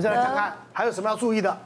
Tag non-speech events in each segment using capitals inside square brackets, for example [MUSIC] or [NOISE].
们再来看看还有什么要注意的。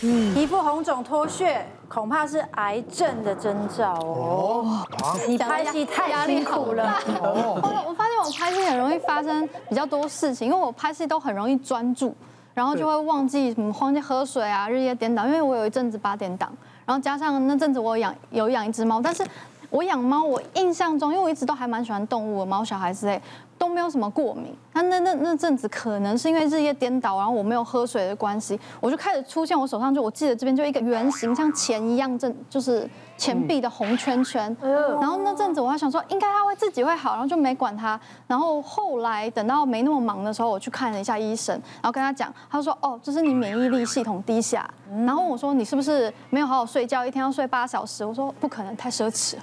嗯，皮肤红肿脱屑，恐怕是癌症的征兆哦。哦，你拍戏太辛苦了。哦，我发现我拍戏很容易发生比较多事情，因为我拍戏都很容易专注，然后就会忘记什么忘记喝水啊，日夜颠倒。因为我有一阵子八点档，然后加上那阵子我养有养一只猫，但是我养猫，我印象中，因为我一直都还蛮喜欢动物，猫小孩之类。都没有什么过敏，那那那那阵子可能是因为日夜颠倒，然后我没有喝水的关系，我就开始出现我手上就我记得这边就一个圆形像钱一样，正就是钱币的红圈圈。然后那阵子我还想说应该它会自己会好，然后就没管它。然后后来等到没那么忙的时候，我去看了一下医生，然后跟他讲，他说哦，这是你免疫力系统低下。然后我说你是不是没有好好睡觉，一天要睡八小时？我说 [LAUGHS] 不可能，太奢侈了。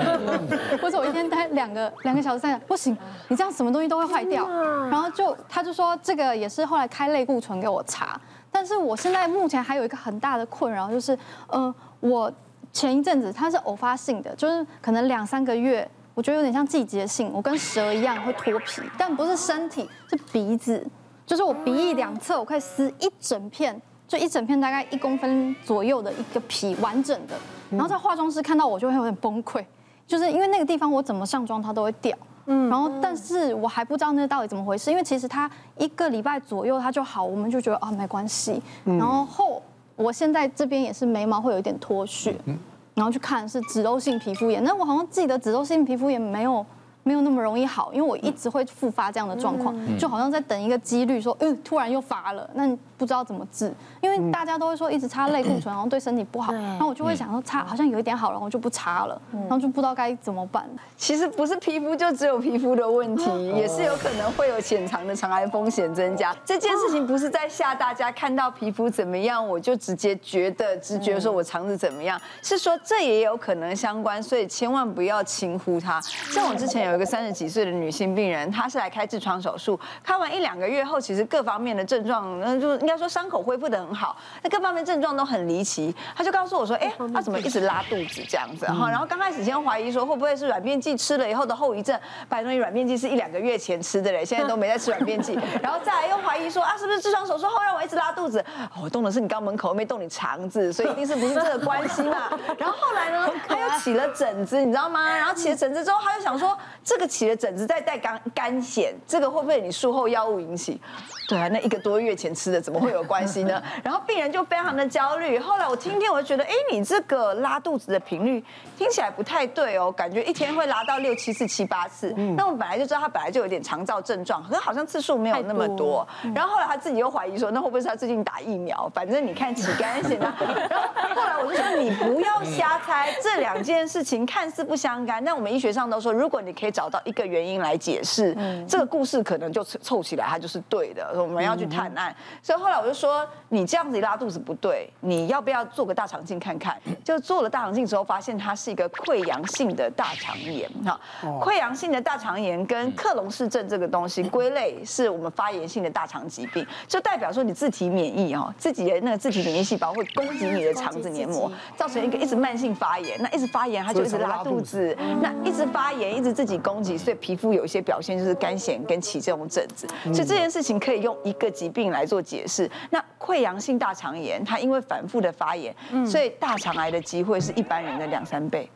[LAUGHS] 或者我一天待两个两个小时三个不行。你这样什么东西都会坏掉，然后就他就说这个也是后来开类固醇给我查，但是我现在目前还有一个很大的困扰就是，呃，我前一阵子它是偶发性的，就是可能两三个月，我觉得有点像季节性，我跟蛇一样会脱皮，但不是身体，是鼻子，就是我鼻翼两侧我可以撕一整片，就一整片大概一公分左右的一个皮完整的，然后在化妆师看到我就会有点崩溃，就是因为那个地方我怎么上妆它都会掉。嗯，然后但是我还不知道那到底怎么回事，因为其实它一个礼拜左右它就好，我们就觉得啊没关系。然后后我现在这边也是眉毛会有一点脱屑，然后去看是脂漏性皮肤炎，那我好像记得脂漏性皮肤炎没有。没有那么容易好，因为我一直会复发这样的状况，就好像在等一个几率，说，嗯，突然又发了，那不知道怎么治，因为大家都会说一直擦类固醇，然后对身体不好，然后我就会想说擦好像有一点好了，然后就不擦了，然后就不知道该怎么办。其实不是皮肤就只有皮肤的问题，也是有可能会有潜藏的肠癌风险增加。这件事情不是在吓大家，看到皮肤怎么样我就直接觉得直觉说我肠子怎么样，是说这也有可能相关，所以千万不要轻忽它。像我之前有。有个三十几岁的女性病人，她是来开痔疮手术，开完一两个月后，其实各方面的症状，那就应该说伤口恢复的很好，那各方面症状都很离奇。她就告诉我说：“ [LAUGHS] 哎，她怎么一直拉肚子这样子？哈，然后刚开始先怀疑说会不会是软便剂吃了以后的后遗症，拜托你软便剂是一两个月前吃的嘞，现在都没在吃软便剂。[LAUGHS] 然后再来又怀疑说啊，是不是痔疮手术后让我一直拉肚子？我动的是你肛门口，没动你肠子，所以一定是不是这个关系嘛？然后后来呢，[LAUGHS] 她又起了疹子，你知道吗？然后起了疹子之后，她又想说。”这个起了疹子再带肝肝癣，这个会不会你术后药物引起？对啊，那一个多月前吃的怎么会有关系呢？[LAUGHS] 然后病人就非常的焦虑。后来我听听，我就觉得，哎，你这个拉肚子的频率听起来不太对哦，感觉一天会拉到六七次、七八次。那我本来就知道他本来就有点肠燥症状，可是好像次数没有那么多。然后后来他自己又怀疑说，那会不会是他最近打疫苗？反正你看起干癬啊。[LAUGHS] 然后后来我就说，你不要瞎猜，这两件事情看似不相干，但我们医学上都说，如果你可以。找到一个原因来解释，这个故事可能就凑起来，它就是对的。我们要去探案，所以后来我就说，你这样子一拉肚子不对，你要不要做个大肠镜看看？[LAUGHS] 就做了大肠镜之后，发现它是一个溃疡性的大肠炎。哈，溃疡性的大肠炎跟克隆氏症这个东西归类是我们发炎性的大肠疾病，就代表说你自体免疫哈，自己的那个自体免疫细胞会攻击你的肠子黏膜，[LAUGHS] 造成一个一直慢性发炎。那一直发炎，它就一直拉肚子。那一直发炎，一直自己。攻击，所以皮肤有一些表现就是干癣跟起这种疹子，所以这件事情可以用一个疾病来做解释。那溃疡性大肠炎，它因为反复的发炎，所以大肠癌的机会是一般人的两三倍。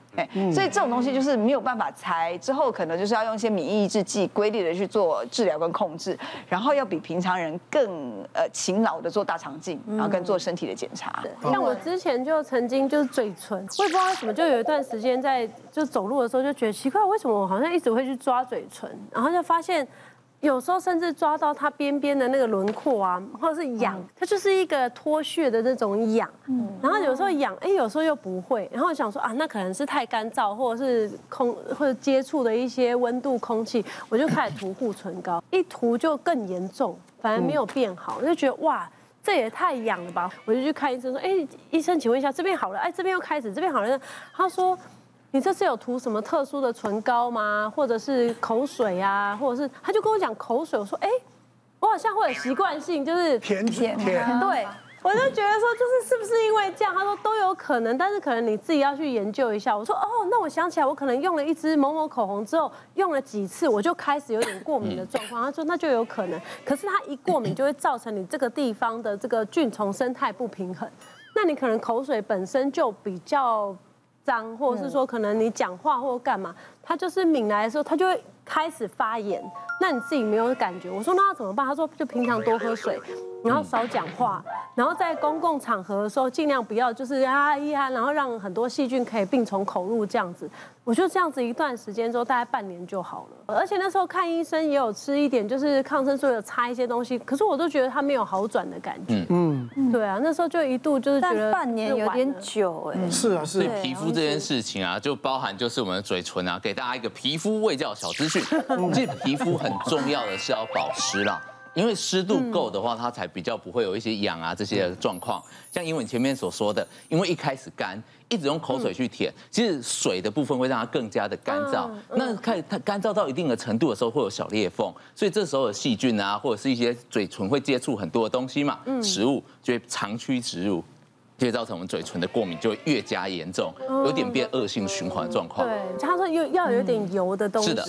所以这种东西就是没有办法猜，之后可能就是要用一些免疫抑制剂，规律的去做治疗跟控制，然后要比平常人更呃勤劳的做大肠镜，然后跟做身体的检查。像我之前就曾经就是嘴唇，我也不知道为什么，就有一段时间在就走路的时候就觉得奇怪，为什么我好像一直会去抓嘴唇，然后就发现。有时候甚至抓到它边边的那个轮廓啊，或者是痒，它就是一个脱屑的那种痒。嗯，然后有时候痒，哎，有时候又不会。然后我想说啊，那可能是太干燥，或者是空或者接触的一些温度、空气，我就开始涂护唇膏，[COUGHS] 一涂就更严重，反而没有变好，我就觉得哇，这也太痒了吧！我就去看医生说，哎，医生，请问一下，这边好了，哎，这边又开始，这边好了。他说。你这次有涂什么特殊的唇膏吗？或者是口水啊？或者是他就跟我讲口水，我说哎，我好像会有习惯性就是甜甜甜，对，我就觉得说，就是是不是因为这样？他说都有可能，但是可能你自己要去研究一下。我说哦，那我想起来，我可能用了一支某某口红之后，用了几次，我就开始有点过敏的状况。他说那就有可能，可是它一过敏就会造成你这个地方的这个菌虫生态不平衡，那你可能口水本身就比较脏，或者是说可能你讲话或干嘛，他就是抿来的时候，他就会开始发炎。那你自己没有感觉？我说那要怎么办？他说就平常多喝水。然后少讲话，然后在公共场合的时候尽量不要就是啊一啊，然后让很多细菌可以病从口入这样子。我觉得这样子一段时间之后，大概半年就好了。而且那时候看医生也有吃一点，就是抗生素，有擦一些东西，可是我都觉得他没有好转的感觉。嗯嗯，对啊，那时候就一度就是觉得半年有点久哎。是啊是。所以皮肤这件事情啊，就包含就是我们的嘴唇啊，给大家一个皮肤卫教小资讯。其实皮肤很重要的是要保湿啦。因为湿度够的话，它才比较不会有一些痒啊这些状况。像英文前面所说的，因为一开始干，一直用口水去舔，其实水的部分会让它更加的干燥。那看它干燥到一定的程度的时候，会有小裂缝，所以这时候的细菌啊，或者是一些嘴唇会接触很多的东西嘛，食物就会长驱直入。就会造成我们嘴唇的过敏就会越加严重，有点变恶性循环状况。对，他说要要有点油的东西。是的，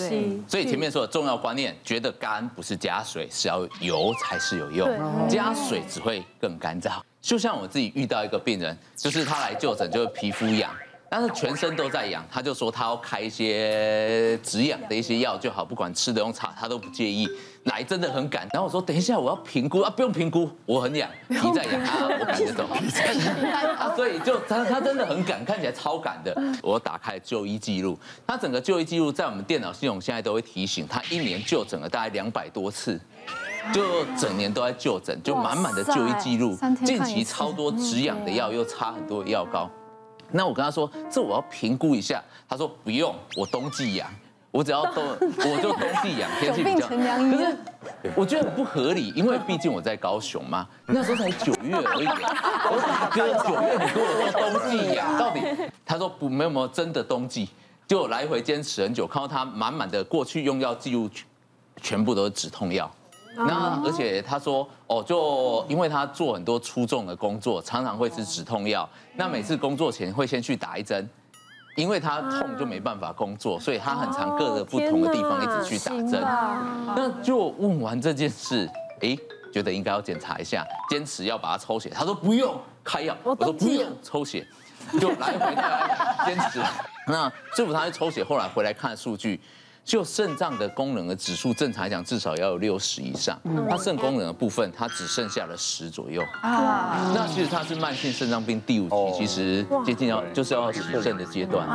所以前面说的重要观念，觉得干不是加水，是要油才是有用，加水只会更干燥。就像我自己遇到一个病人，就是他来就诊，就是皮肤痒。但是全身都在痒，他就说他要开一些止痒的一些药就好，不管吃的用擦他都不介意。来真的很赶，然后我说等一下我要评估啊，不用评估，我很痒，皮在痒啊，我赶着走。[LAUGHS] 啊，[LAUGHS] 所以就他他真的很赶，看起来超赶的。我打开就医记录，他整个就医记录在我们电脑系统现在都会提醒他，一年就诊了大概两百多次，就整年都在就诊，就满满的就医记录，近期超多止痒的药，又擦很多药膏。那我跟他说，这我要评估一下。他说不用，我冬季养，我只要冬，[LAUGHS] 我就冬季养，天气比较。[LAUGHS] 可是我觉得很不合理，因为毕竟我在高雄嘛，[LAUGHS] 那时候才九月而已。我大哥九月你跟我说冬季养，到底？他说不，没有没有真的冬季，就来回坚持很久，看到他满满的过去用药记录，全部都是止痛药。那而且他说哦，就因为他做很多粗重的工作，常常会吃止痛药。那每次工作前会先去打一针，因为他痛就没办法工作，所以他很常各个不同的地方一直去打针。那就问完这件事，哎，觉得应该要检查一下，坚持要把它抽血。他说不用开药，我说不用抽血，就来回来坚持。[LAUGHS] 那师傅他去抽血，后来回来看数据。就肾脏的功能的指数，正常来讲至少要有六十以上。它肾功能的部分，它只剩下了十左右。啊，那其实它是慢性肾脏病第五期，其实接近要就是要洗肾的阶段。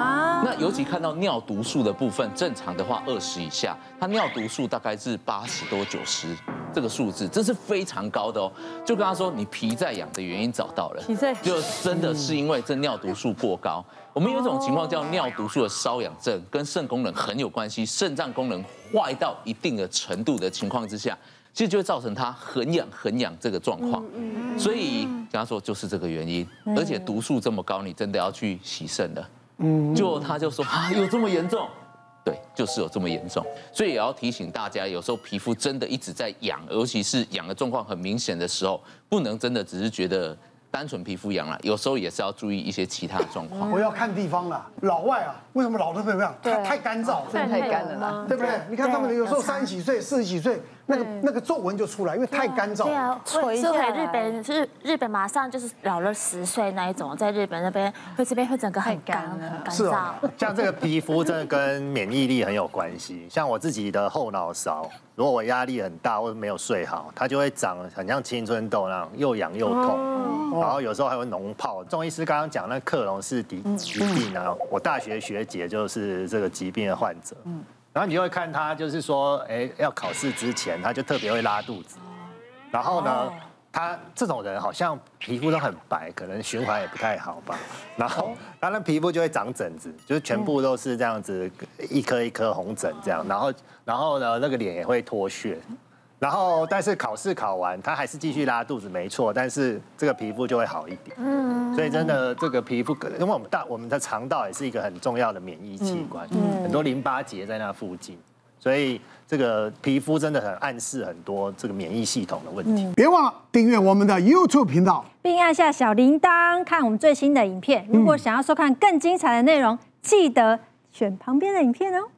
那尤其看到尿毒素的部分，正常的话二十以下，它尿毒素大概是八十多九十这个数字，这是非常高的哦。就跟他说，你皮在痒的原因找到了，就真的是因为这尿毒素过高。我们有一种情况叫尿毒素的瘙痒症，跟肾功能很有关系。肾脏功能坏到一定的程度的情况之下，其实就会造成它很痒很痒这个状况。所以跟他说就是这个原因，而且毒素这么高，你真的要去洗肾的。就他就说啊，有这么严重？对，就是有这么严重。所以也要提醒大家，有时候皮肤真的一直在痒，尤其是痒的状况很明显的时候，不能真的只是觉得。单纯皮肤痒了，有时候也是要注意一些其他的状况。我要看地方了，老外啊，为什么老的会这样？太太干燥，真的太干了啦，对不对？你看他们有时候三十几岁、四十几岁，那个那个皱纹就出来，因为太干燥。对啊，所以日本是日本马上就是老了十岁那一种，在日本那边会这边会整个很干很干燥。是啊，像这个皮肤真的跟免疫力很有关系。像我自己的后脑勺，如果我压力很大或者没有睡好，它就会长很像青春痘那样，又痒又痛，然后有时候还会脓泡。中医师刚刚讲那克隆是疾疾病呢，我大学学姐就是这个疾病的患者。然后你就会看他，就是说，哎，要考试之前，他就特别会拉肚子。然后呢，他这种人好像皮肤都很白，可能循环也不太好吧。然后他的皮肤就会长疹子，就是全部都是这样子，一颗一颗红疹这样。然后，然后呢，那个脸也会脱屑。然后，但是考试考完，他还是继续拉肚子，没错。但是这个皮肤就会好一点。嗯，所以真的，这个皮肤，因为我们大我们的肠道也是一个很重要的免疫器官，很多淋巴结在那附近，所以这个皮肤真的很暗示很多这个免疫系统的问题。别忘了订阅我们的 YouTube 频道，并按下小铃铛看我们最新的影片。如果想要收看更精彩的内容，记得选旁边的影片哦。